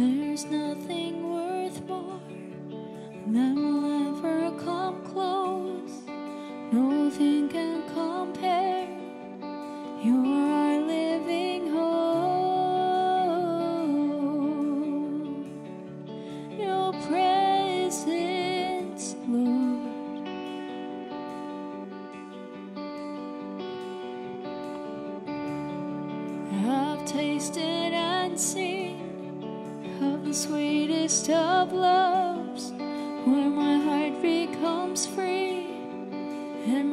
There's nothing worth more that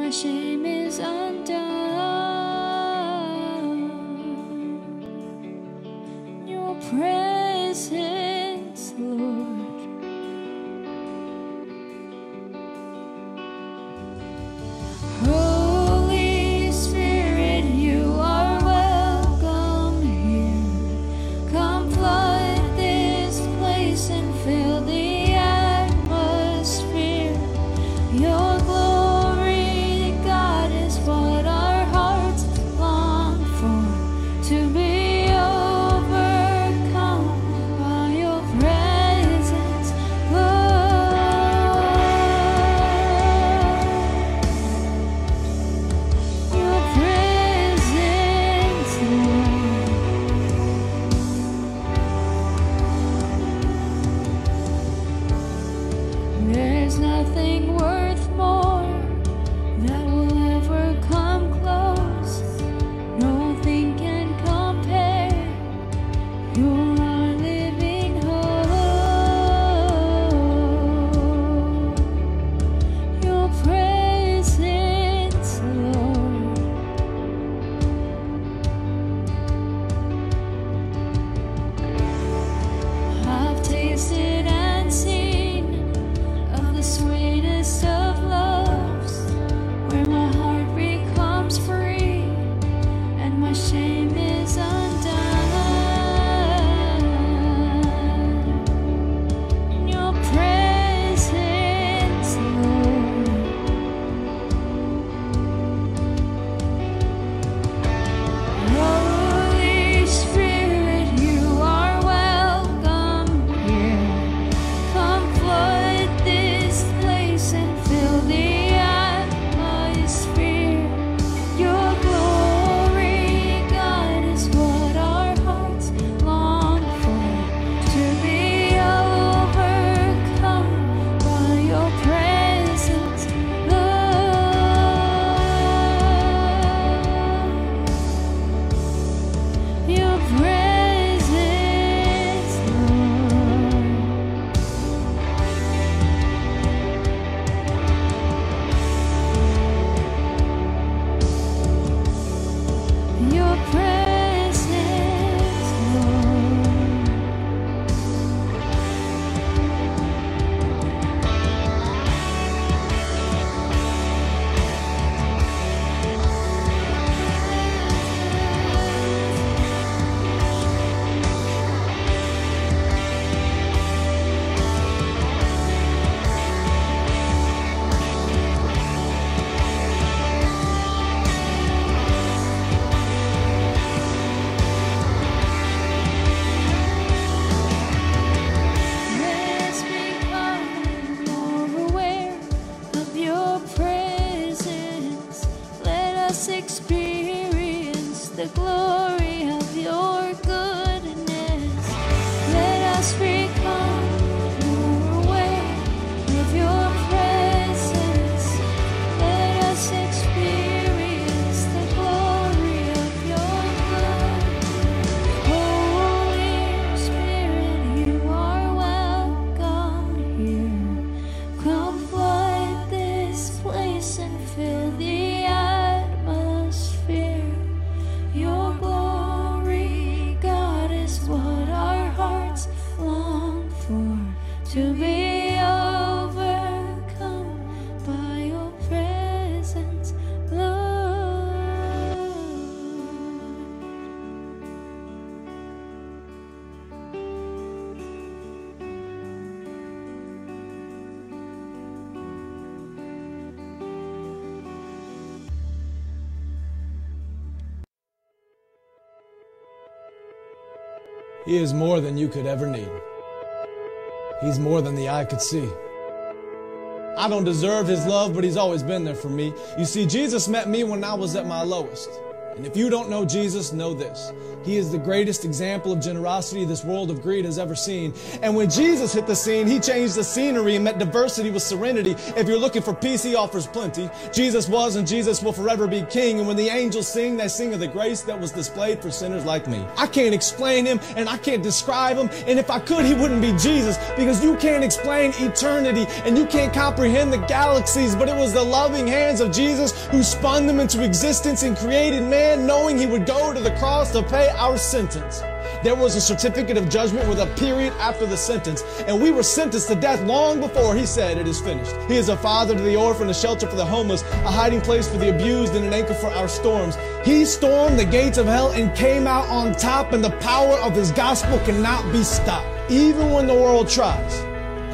my shame is undone. He is more than you could ever need. He's more than the eye could see. I don't deserve his love, but he's always been there for me. You see, Jesus met me when I was at my lowest. And if you don't know Jesus, know this. He is the greatest example of generosity this world of greed has ever seen. And when Jesus hit the scene, he changed the scenery and met diversity with serenity. If you're looking for peace, he offers plenty. Jesus was and Jesus will forever be king. And when the angels sing, they sing of the grace that was displayed for sinners like me. I can't explain him and I can't describe him. And if I could, he wouldn't be Jesus because you can't explain eternity and you can't comprehend the galaxies. But it was the loving hands of Jesus who spun them into existence and created man knowing he would go to the cross to pay our sentence. There was a certificate of judgment with a period after the sentence, and we were sentenced to death long before he said it is finished. He is a father to the orphan, a shelter for the homeless, a hiding place for the abused, and an anchor for our storms. He stormed the gates of hell and came out on top, and the power of his gospel cannot be stopped, even when the world tries.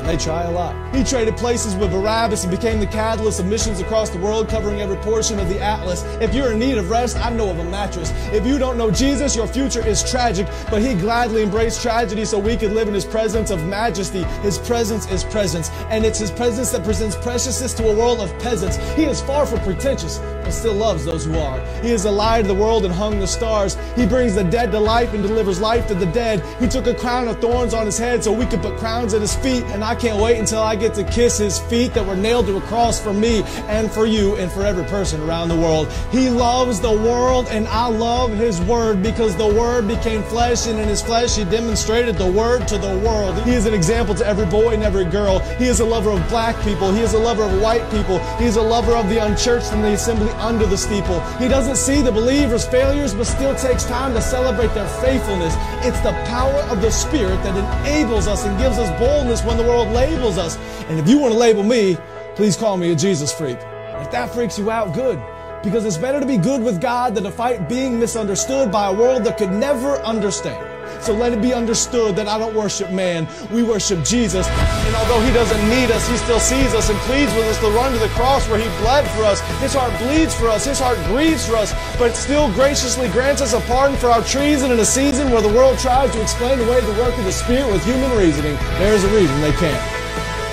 They try a lot. He traded places with Barabbas and became the catalyst of missions across the world, covering every portion of the Atlas. If you're in need of rest, I know of a mattress. If you don't know Jesus, your future is tragic, but he gladly embraced tragedy so we could live in his presence of majesty. His presence is presence, and it's his presence that presents preciousness to a world of peasants. He is far from pretentious, but still loves those who are. He is the light of the world and hung the stars. He brings the dead to life and delivers life to the dead. He took a crown of thorns on his head so we could put crowns at his feet, and I I can't wait until I get to kiss his feet that were nailed to a cross for me and for you and for every person around the world. He loves the world and I love his word because the word became flesh and in his flesh he demonstrated the word to the world. He is an example to every boy and every girl. He is a lover of black people. He is a lover of white people. He is a lover of the unchurched and the assembly under the steeple. He doesn't see the believers' failures but still takes time to celebrate their faithfulness. It's the power of the Spirit that enables us and gives us boldness when the world world labels us. And if you want to label me, please call me a Jesus freak. If that freaks you out, good. Because it's better to be good with God than to fight being misunderstood by a world that could never understand. So let it be understood that I don't worship man. We worship Jesus. And although he doesn't need us, he still sees us and pleads with us to run to the cross where he bled for us. His heart bleeds for us. His heart grieves for us, but still graciously grants us a pardon for our treason in a season where the world tries to explain away the work of the Spirit with human reasoning. There is a reason they can't.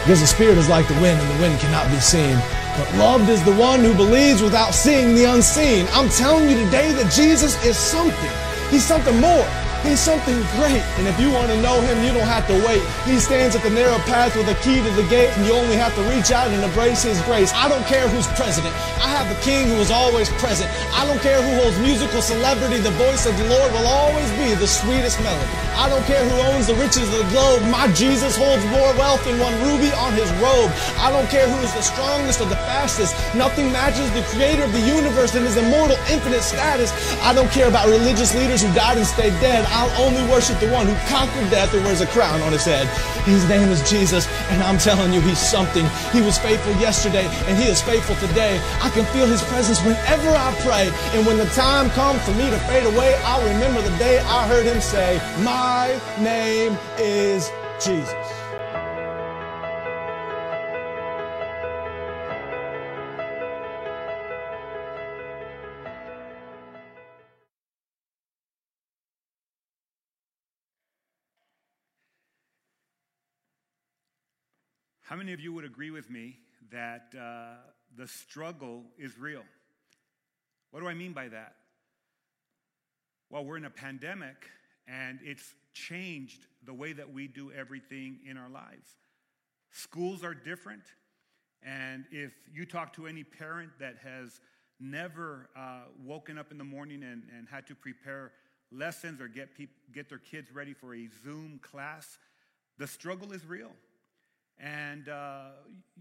Because the Spirit is like the wind and the wind cannot be seen. But loved is the one who believes without seeing the unseen. I'm telling you today that Jesus is something. He's something more. He's something great. And if you want to know him, you don't have to wait. He stands at the narrow path with a key to the gate, and you only have to reach out and embrace his grace. I don't care who's president. I have a king who is always present. I don't care who holds musical celebrity. The voice of the Lord will always be the sweetest melody. I don't care who owns the riches of the globe. My Jesus holds more wealth than one ruby on his robe. I don't care who is the strongest or the fastest. Nothing matches the creator of the universe and his immortal, infinite status. I don't care about religious leaders who died and stayed dead. I'll only worship the one who conquered death and wears a crown on his head. His name is Jesus, and I'm telling you, he's something. He was faithful yesterday, and he is faithful today. I can feel his presence whenever I pray. And when the time comes for me to fade away, I'll remember the day I heard him say, My name is Jesus. How many of you would agree with me that uh, the struggle is real? What do I mean by that? Well, we're in a pandemic and it's changed the way that we do everything in our lives. Schools are different. And if you talk to any parent that has never uh, woken up in the morning and, and had to prepare lessons or get, get their kids ready for a Zoom class, the struggle is real and uh,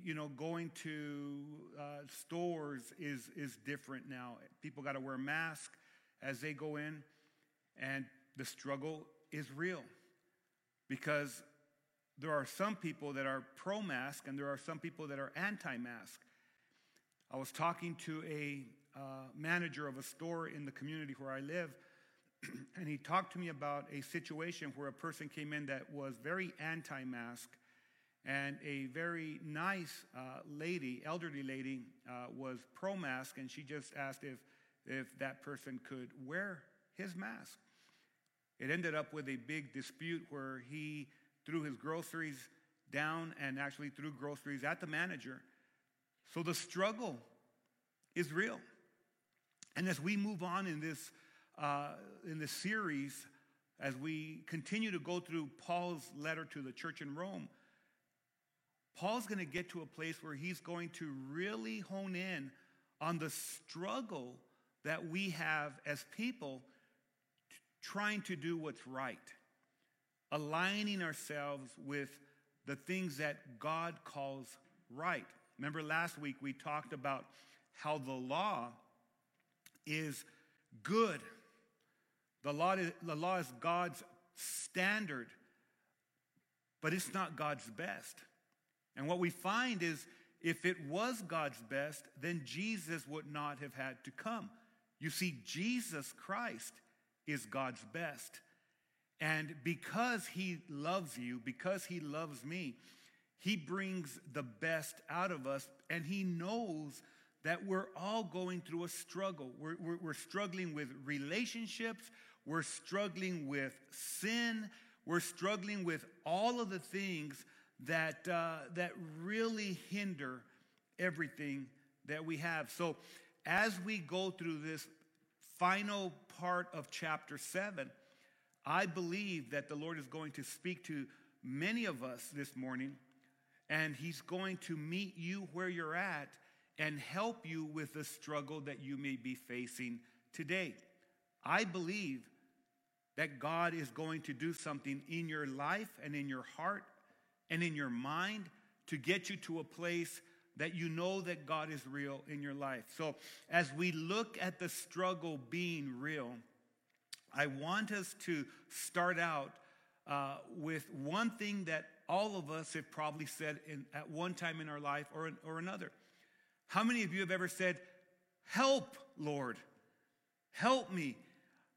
you know going to uh, stores is is different now. People got to wear a mask as they go in and the struggle is real. Because there are some people that are pro mask and there are some people that are anti mask i was talking to a uh, manager of a store in the community where i live and he talked to me about a situation where a person came in that was very anti mask and a very nice uh, lady, elderly lady, uh, was pro mask, and she just asked if, if that person could wear his mask. It ended up with a big dispute where he threw his groceries down and actually threw groceries at the manager. So the struggle is real. And as we move on in this, uh, in this series, as we continue to go through Paul's letter to the church in Rome, Paul's going to get to a place where he's going to really hone in on the struggle that we have as people trying to do what's right, aligning ourselves with the things that God calls right. Remember last week we talked about how the law is good. The law is, the law is God's standard, but it's not God's best. And what we find is if it was God's best, then Jesus would not have had to come. You see, Jesus Christ is God's best. And because he loves you, because he loves me, he brings the best out of us, and he knows that we're all going through a struggle. We're, we're, we're, struggling with relationships, we're struggling with sin, we're struggling with all of the things that, uh, that really hinder everything that we have. So, as we go through this final part of chapter 7, I believe that the Lord is going to speak to many of us this morning, and He's going to meet you where you're at and help you with the struggle that you may be facing today. I believe that God is going to do something in your life and in your heart and in your mind to get you to a place that you know that God is real in your life. So, as we look at the struggle being real, I want us to start out uh, with one thing that all of us have probably said in, at one time in our life or, or another. How many of you have ever said, Help, Lord? Help me.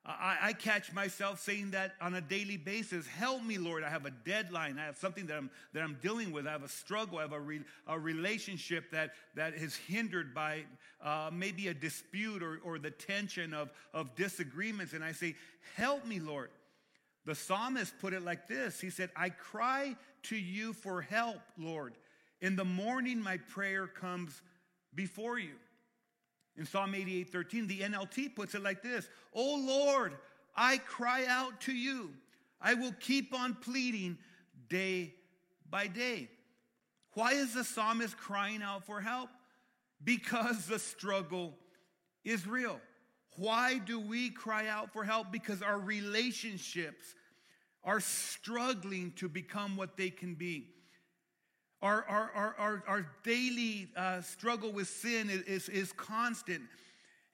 I, I, catch myself saying that on a daily basis. Help me, Lord. I have a deadline. I have something that I'm, that I'm dealing with. I have a struggle. I have a, re, a relationship that, that is hindered by uh, maybe a dispute or, or the tension of, of disagreements. And I say, Help me, Lord. The psalmist put it like this He said, I cry to you for help, Lord. In the morning, my prayer comes before you. In Psalm 88 13, the NLT puts it like this Oh Lord, I cry out to you. I will keep on pleading day by day. Why is the psalmist crying out for help? Because the struggle is real. Why do we cry out for help? Because our relationships are struggling to become what they can be. Our, our, our, our, our daily uh, struggle with sin is, is, is constant.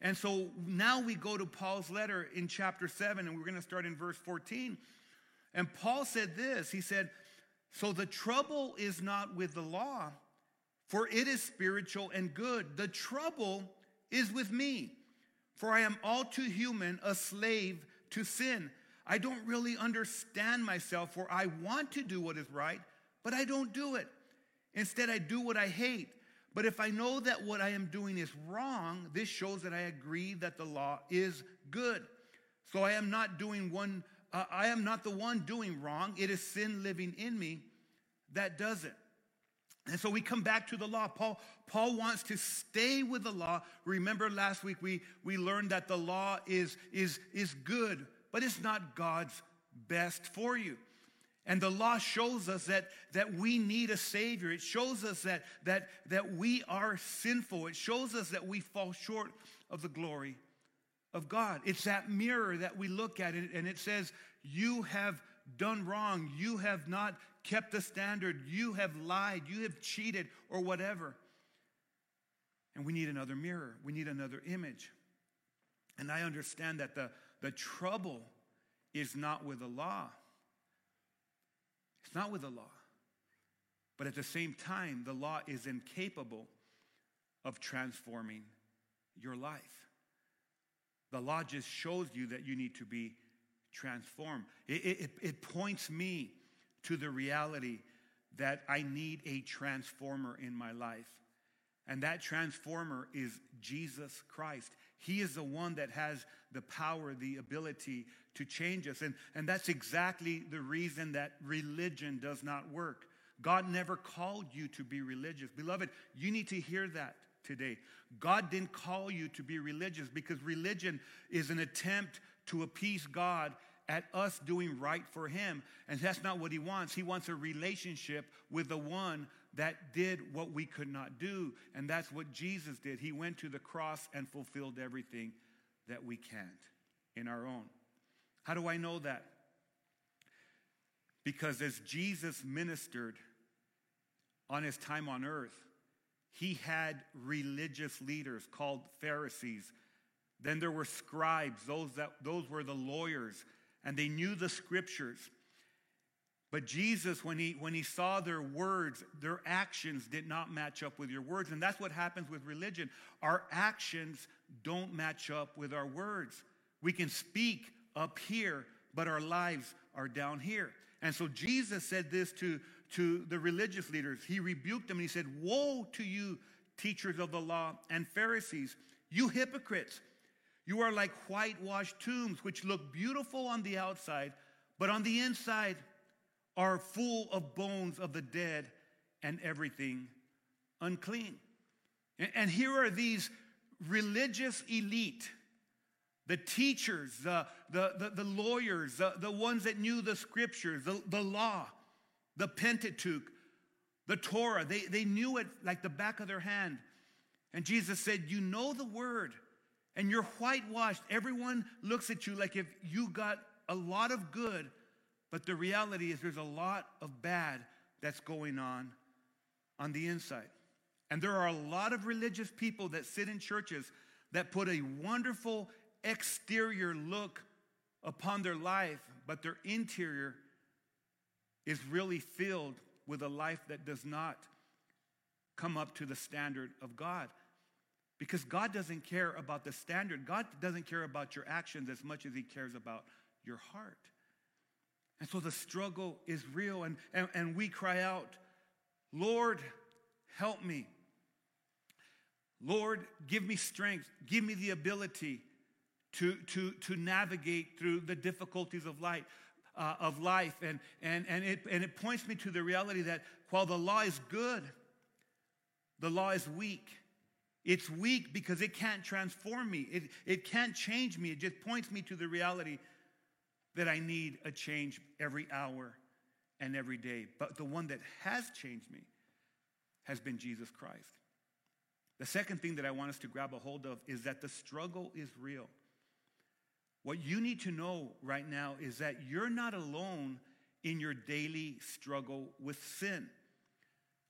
And so now we go to Paul's letter in chapter 7, and we're going to start in verse 14. And Paul said this He said, So the trouble is not with the law, for it is spiritual and good. The trouble is with me, for I am all too human, a slave to sin. I don't really understand myself, for I want to do what is right, but I don't do it. Instead, I do what I hate. But if I know that what I am doing is wrong, this shows that I agree that the law is good. So I am not doing one, uh, I am not the one doing wrong. It is sin living in me that does it. And so we come back to the law. Paul, Paul wants to stay with the law. Remember last week we, we learned that the law is, is, is good, but it's not God's best for you. And the law shows us that, that we need a Savior. It shows us that, that, that we are sinful. It shows us that we fall short of the glory of God. It's that mirror that we look at it, and it says, You have done wrong. You have not kept the standard. You have lied. You have cheated, or whatever. And we need another mirror. We need another image. And I understand that the, the trouble is not with the law it's not with the law. But at the same time, the law is incapable of transforming your life. The law just shows you that you need to be transformed. It, it, it points me to the reality that I need a transformer in my life. And that transformer is Jesus Christ. He is the one that has the power, the ability to change us. And, and that's exactly the reason that religion does not work. God never called you to be religious. Beloved, you need to hear that today. God didn't call you to be religious because religion is an attempt to appease God at us doing right for Him. And that's not what He wants. He wants a relationship with the one that did what we could not do. And that's what Jesus did. He went to the cross and fulfilled everything that we can't in our own. How do I know that? Because as Jesus ministered on his time on earth, he had religious leaders called Pharisees. Then there were scribes, those, that, those were the lawyers, and they knew the scriptures. But Jesus, when he, when he saw their words, their actions did not match up with your words. And that's what happens with religion. Our actions don't match up with our words. We can speak up here, but our lives are down here. And so Jesus said this to, to the religious leaders. He rebuked them and he said, Woe to you, teachers of the law and Pharisees, you hypocrites! You are like whitewashed tombs, which look beautiful on the outside, but on the inside, are full of bones of the dead and everything unclean. And here are these religious elite, the teachers, the, the, the, the lawyers, the, the ones that knew the scriptures, the, the law, the Pentateuch, the Torah. They, they knew it like the back of their hand. And Jesus said, You know the word, and you're whitewashed. Everyone looks at you like if you got a lot of good but the reality is, there's a lot of bad that's going on on the inside. And there are a lot of religious people that sit in churches that put a wonderful exterior look upon their life, but their interior is really filled with a life that does not come up to the standard of God. Because God doesn't care about the standard, God doesn't care about your actions as much as He cares about your heart. And so the struggle is real, and, and, and we cry out, Lord, help me. Lord, give me strength. Give me the ability to, to, to navigate through the difficulties of life. Uh, of life and, and, and, it, and it points me to the reality that while the law is good, the law is weak. It's weak because it can't transform me, it, it can't change me. It just points me to the reality that I need a change every hour and every day. But the one that has changed me has been Jesus Christ. The second thing that I want us to grab a hold of is that the struggle is real. What you need to know right now is that you're not alone in your daily struggle with sin.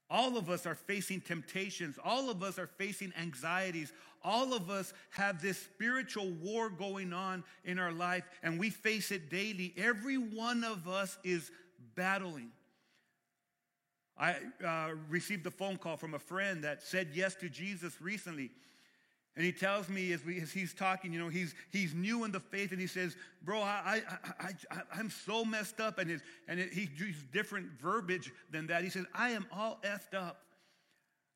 All of us are facing temptations. All of us are facing anxieties. All of us have this spiritual war going on in our life, and we face it daily. Every one of us is battling. I uh, received a phone call from a friend that said yes to Jesus recently. And he tells me as, we, as he's talking, you know, he's, he's new in the faith, and he says, Bro, I, I, I, am so messed up. And, his, and it, he used different verbiage than that. He says, I am all effed up.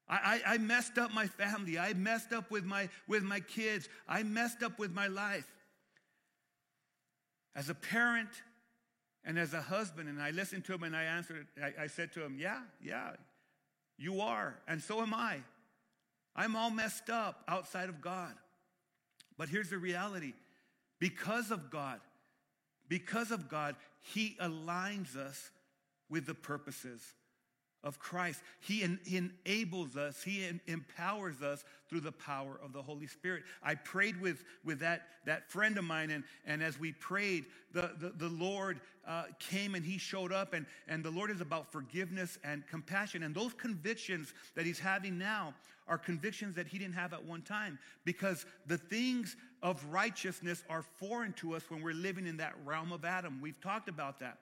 I, I, I messed up my family. I messed up with my, with my kids. I messed up with my life. As a parent and as a husband, and I listened to him and I answered, I, I said to him, Yeah, yeah, you are, and so am I. I'm all messed up outside of God. But here's the reality because of God, because of God, He aligns us with the purposes of Christ. He, en- enables us, He en- empowers us through the power of the Holy Spirit. I prayed with, with that, that friend of mine, and, and as we prayed, the, the, the Lord uh, came and He showed up, and, and the Lord is about forgiveness and compassion. And those convictions that He's having now are convictions that He didn't have at one time because the things of righteousness are foreign to us when we're living in that realm of Adam. We've talked about that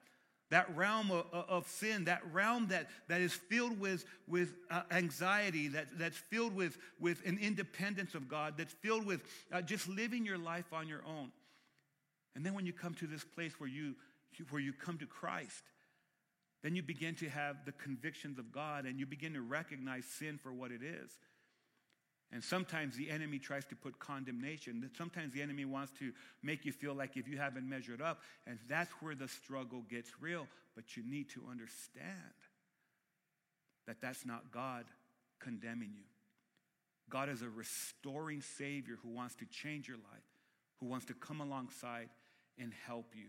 that realm of, of, sin, that realm that, that is filled with, with uh, anxiety, that, that's filled with, with an independence of God, that's filled with uh, just living your life on your own. And then when you come to this place where you, where you come to Christ, then you begin to have the convictions of God and you begin to recognize sin for what it is. And sometimes the enemy tries to put condemnation. Sometimes the enemy wants to make you feel like if you haven't measured up. And that's where the struggle gets real. But you need to understand that that's not God condemning you. God is a restoring Savior who wants to change your life, who wants to come alongside and help you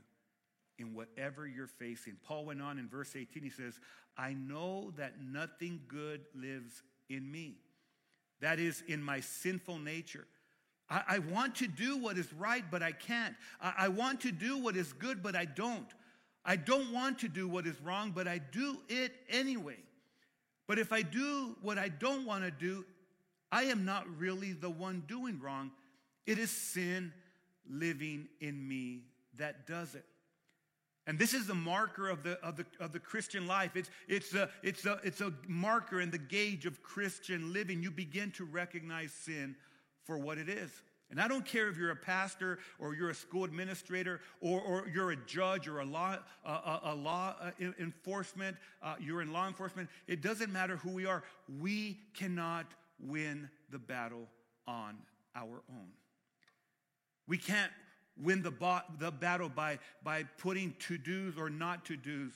in whatever you're facing. Paul went on in verse 18, he says, I know that nothing good lives in me. That is, in my sinful nature. I, I want to do what is right, but I can't. I, I want to do what is good, but I don't. I don't want to do what is wrong, but I do it anyway. But if I do what I don't want to do, I am not really the one doing wrong. It is sin living in me that does it. And this is the marker of the, of the, of the Christian life. It's, it's, a, it's, a, it's a marker and the gauge of Christian living. You begin to recognize sin for what it is. And I don't care if you're a pastor or you're a school administrator or, or you're a judge or a law, a, a law uh, enforcement, uh, you're in law enforcement. It doesn't matter who we are. We cannot win the battle on our own. We can't win the, the battle by, by putting to dos or not to dos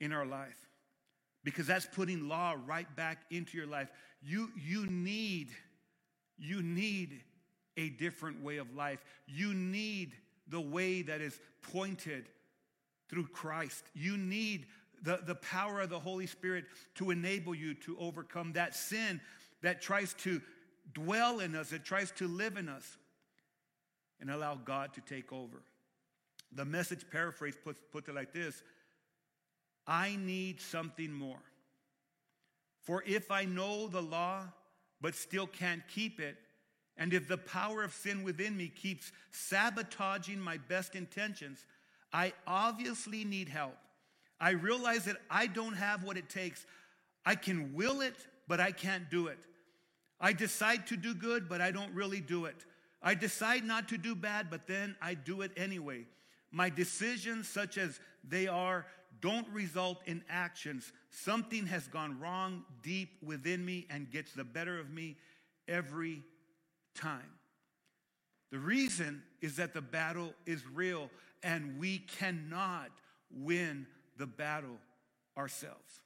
in our life because that's putting law right back into your life. You, you need, you need a different way of life. You need the way that is pointed through Christ. You need the, the power of the Holy Spirit to enable you to overcome that sin that tries to dwell in us, that tries to live in us and allow God to take over. The message paraphrase puts, puts it like this I need something more. For if I know the law, but still can't keep it, and if the power of sin within me keeps sabotaging my best intentions, I obviously need help. I realize that I don't have what it takes. I can will it, but I can't do it. I decide to do good, but I don't really do it. I decide not to do bad, but then I do it anyway. My decisions, such as they are, don't result in actions. Something has gone wrong deep within me and gets the better of me every time. The reason is that the battle is real and we cannot win the battle ourselves.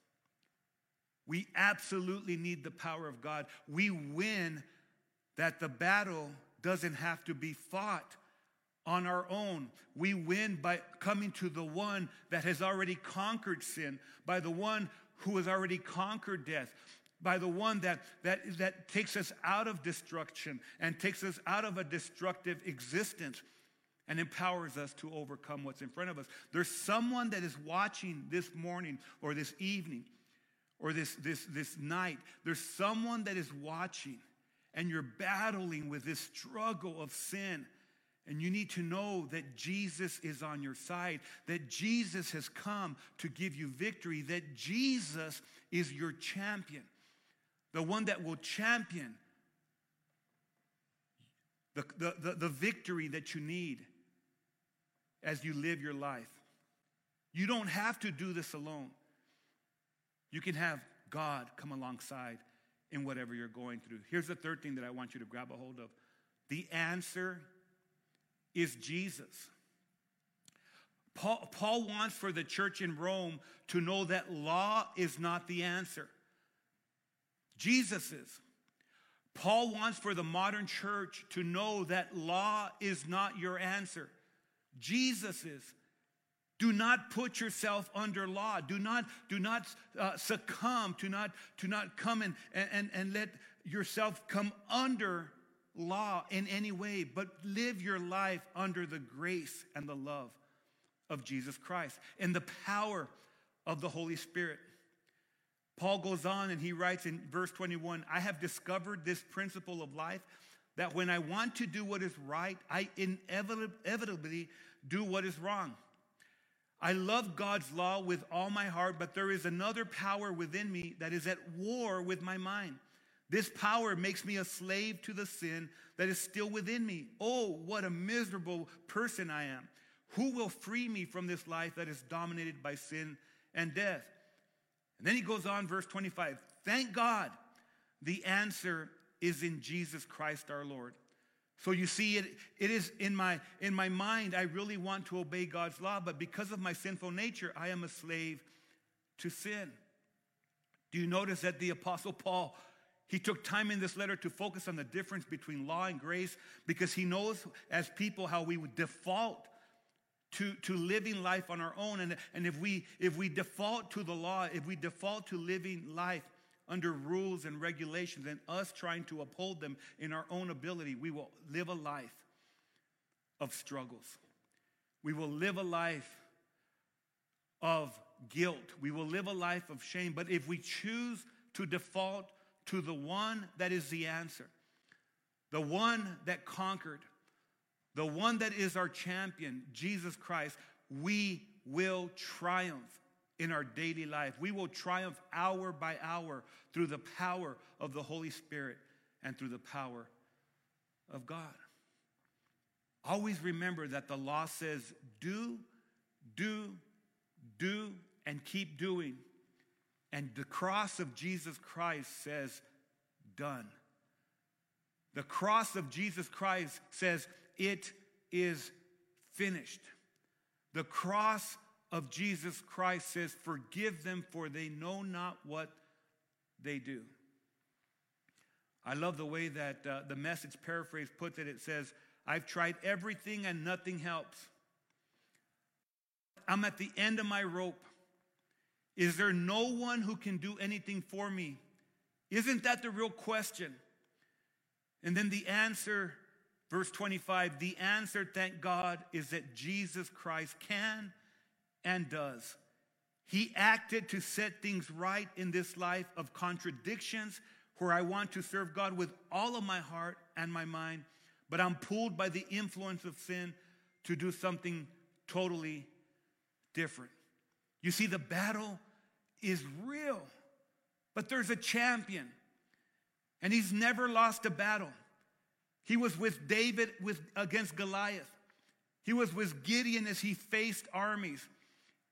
We absolutely need the power of God. We win that the battle doesn't have to be fought on our own. We win by coming to the one that has already conquered sin, by the one who has already conquered death, by the one that, that, that takes us out of destruction and takes us out of a destructive existence and empowers us to overcome what's in front of us. There's someone that is watching this morning or this evening or this, this, this night. There's someone that is watching and you're battling with this struggle of sin. And you need to know that Jesus is on your side, that Jesus has come to give you victory, that Jesus is your champion, the one that will champion the, the, the, the victory that you need as you live your life. You don't have to do this alone. You can have God come alongside in whatever you're going through. Here's the third thing that I want you to grab a hold of the answer is Jesus. Paul, Paul wants for the church in Rome to know that law is not the answer, Jesus is. Paul wants for the modern church to know that law is not your answer. Jesus is. Do not put yourself under law. Do not, do not uh, succumb. Do not, do not come and, and, and let yourself come under law in any way, but live your life under the grace and the love of Jesus Christ and the power of the Holy Spirit. Paul goes on and he writes in verse 21 I have discovered this principle of life that when I want to do what is right, I inevitably do what is wrong. I love God's law with all my heart, but there is another power within me that is at war with my mind. This power makes me a slave to the sin that is still within me. Oh, what a miserable person I am. Who will free me from this life that is dominated by sin and death? And then he goes on, verse 25 Thank God, the answer is in Jesus Christ our Lord. So you see, it, it is in my, in my mind, I really want to obey God's law, but because of my sinful nature, I am a slave to sin. Do you notice that the Apostle Paul, he took time in this letter to focus on the difference between law and grace because he knows as people how we would default to, to living life on our own. And, and if, we, if we default to the law, if we default to living life under rules and regulations and us trying to uphold them in our own ability, we will live a life of struggles. We will live a life of guilt. We will live a life of shame. But if we choose to default to the one that is the answer, the one that conquered, the one that is our champion, Jesus Christ, we will triumph in our daily life. We will triumph hour by hour through the power of the Holy Spirit and through the power of God. Always remember that the law says do, do, do, and keep doing. And the cross of Jesus Christ says done. The cross of Jesus Christ says it is finished. The cross of Jesus Christ says, Forgive them, for they know not what they do. I love the way that uh, the message paraphrase puts it. It says, I've tried everything and nothing helps. I'm at the end of my rope. Is there no one who can do anything for me? Isn't that the real question? And then the answer, verse 25, the answer, thank God, is that Jesus Christ can and does. He acted to set things right in this life of contradictions where I want to serve God with all of my heart and my mind, but I'm pulled by the influence of sin to do something totally different. You see, the battle is real, but there's a champion, and he's never lost a battle. He was with David with, against Goliath. He was with Gideon as he faced armies.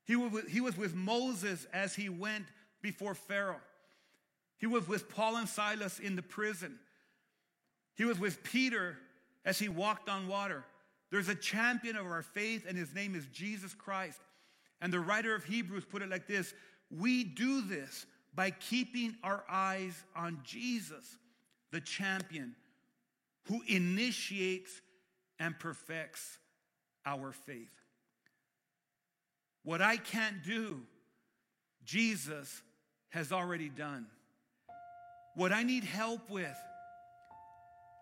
He was, with, Moses as he went before Pharaoh. He was with Paul and Silas in the prison. He was with Peter as he walked on water. There's a champion of our faith, and his name is Jesus Christ. And the writer of Hebrews put it like this We do this by keeping our eyes on Jesus, the champion who initiates and perfects our faith. What I can't do, Jesus has already done. What I need help with,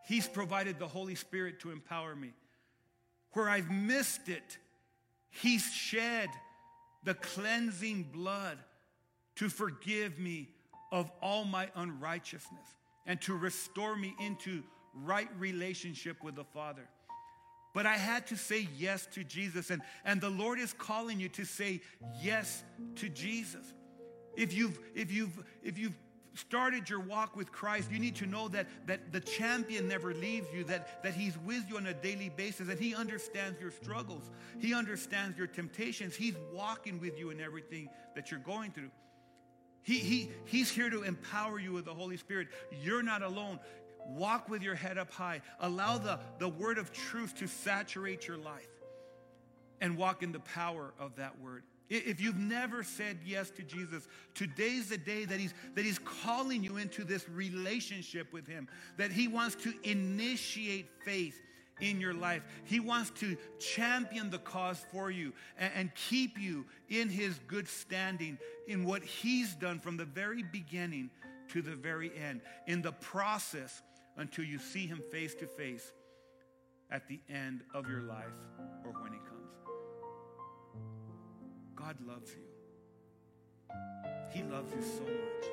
He's provided the Holy Spirit to empower me. Where I've missed it, He's shed the cleansing blood to forgive me of all my unrighteousness and to restore me into right relationship with the Father. But I had to say yes to Jesus. And, and the Lord is calling you to say yes to Jesus. If you've, if you've, if you've started your walk with Christ, you need to know that, that the champion never leaves you, that, that he's with you on a daily basis, that he understands your struggles. He understands your temptations. He's walking with you in everything that you're going through. He, he, he's here to empower you with the Holy Spirit. You're not alone. Walk with your head up high. Allow the, the word of truth to saturate your life and walk in the power of that word. If you've never said yes to Jesus, today's the day that he's, that he's calling you into this relationship with Him, that He wants to initiate faith in your life. He wants to champion the cause for you and, and keep you in His good standing in what He's done from the very beginning to the very end. In the process, until you see him face to face at the end of your life or when he comes. God loves you. He loves you so much.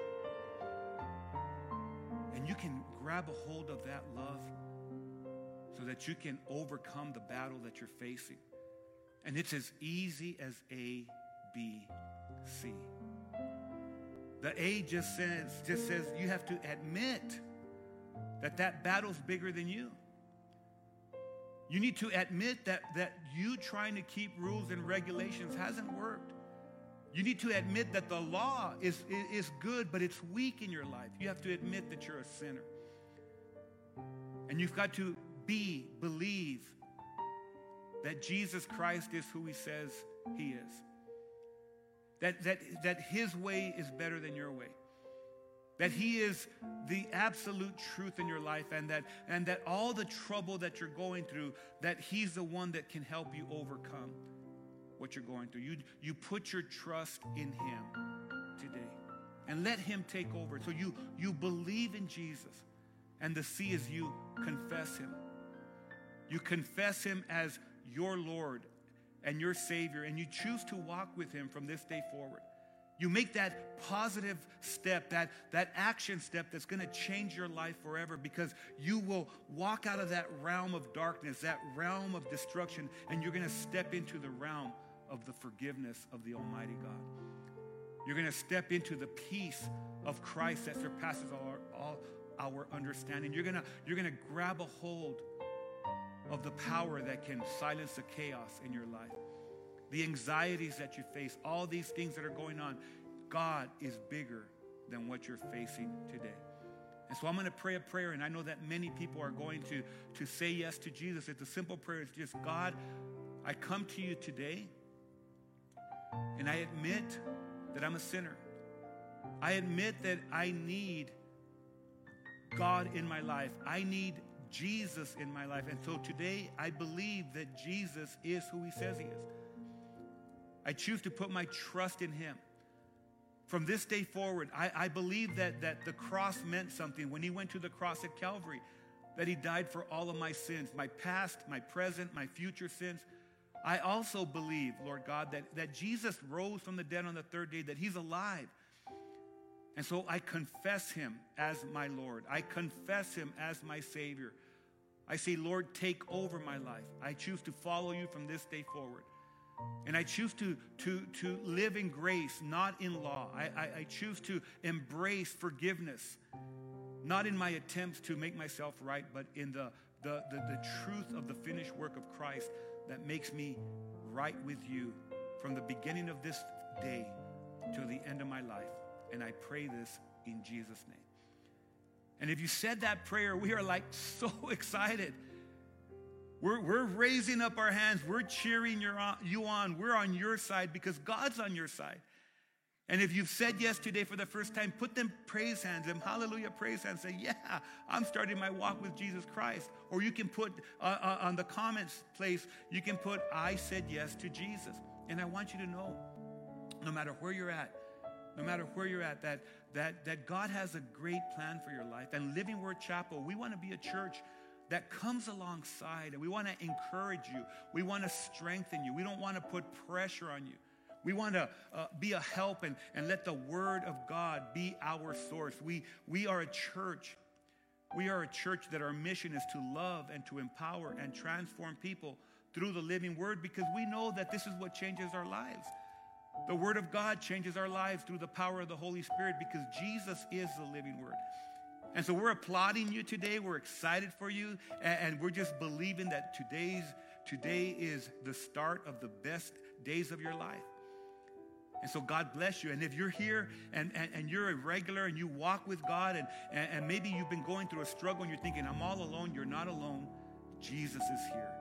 And you can grab a hold of that love so that you can overcome the battle that you're facing. And it's as easy as A, B, C. The A just says, just says you have to admit that that battle's bigger than you. You need to admit that, that you trying to keep rules and regulations hasn't worked. You need to admit that the law is, is good, but it's weak in your life. You have to admit that you're a sinner. And you've got to be, believe that Jesus Christ is who he says he is. That, that, that his way is better than your way. That he is the absolute truth in your life and that, and that all the trouble that you're going through, that he's the one that can help you overcome what you're going through. You, you put your trust in him today and let him take over. So you, you believe in Jesus and the C is you confess him. You confess him as your Lord and your Savior, and you choose to walk with him from this day forward. You make that positive step, that, that action step that's going to change your life forever because you will walk out of that realm of darkness, that realm of destruction, and you're going to step into the realm of the forgiveness of the Almighty God. You're going to step into the peace of Christ that surpasses all our, all our understanding. You're going you're going to grab a hold of the power that can silence the chaos in your life. The anxieties that you face, all these things that are going on, God is bigger than what you're facing today. And so I'm going to pray a prayer, and I know that many people are going to, to say yes to Jesus. It's a simple prayer. It's just, God, I come to you today, and I admit that I'm a sinner. I admit that I need God in my life. I need Jesus in my life. And so today I believe that Jesus is who he says he is. I choose to put my trust in him. From this day forward, I, I believe that, that the cross meant something. When he went to the cross at Calvary, that he died for all of my sins, my past, my present, my future sins. I also believe, Lord God, that, that Jesus rose from the dead on the third day, that he's alive. And so I confess him as my Lord. I confess him as my Savior. I say, Lord, take over my life. I choose to follow you from this day forward. And I choose to, to, to live in grace, not in law. I, I, I choose to embrace forgiveness, not in my attempts to make myself right, but in the, the, the, the truth of the finished work of Christ that makes me right with you from the beginning of this day to the end of my life. And I pray this in Jesus' name. And if you said that prayer, we are like so excited. We're, we're raising up our hands. We're cheering you on. We're on your side because God's on your side. And if you've said yes today for the first time, put them praise hands, them hallelujah praise hands. Say, yeah, I'm starting my walk with Jesus Christ. Or you can put uh, uh, on the comments place, you can put, I said yes to Jesus. And I want you to know, no matter where you're at, no matter where you're at, that, that, that God has a great plan for your life. And Living Word Chapel, we want to be a church that comes alongside and we want to encourage you. We want to strengthen you. We don't want to put pressure on you. We want to uh, be a help and, and let the Word of God be our source. We, we are a church. We are a church that our mission is to love and to empower and transform people through the living Word because we know that this is what changes our lives. The Word of God changes our lives through the power of the Holy Spirit because Jesus is the living Word. And so we're applauding you today. We're excited for you. And, we're just believing that today's, today is the start of the best days of your life. And so God bless you. And if you're here and, and, and you're a regular and you walk with God and, and, and maybe you've been going through a struggle and you're thinking, I'm all alone, you're not alone. Jesus is here.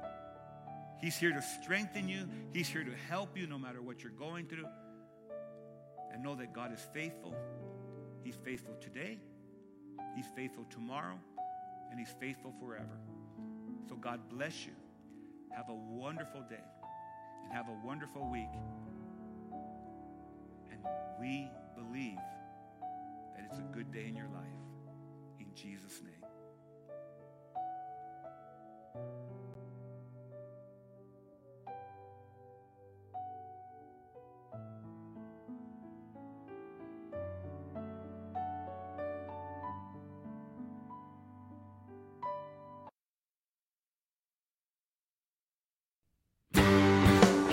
He's here to strengthen you. He's here to help you no matter what you're going through. And know that God is faithful. He's faithful today. He's faithful tomorrow. And He's faithful forever. So God bless you. Have a wonderful day. And have a wonderful week. And we believe that it's a good day in your life. In Jesus' name.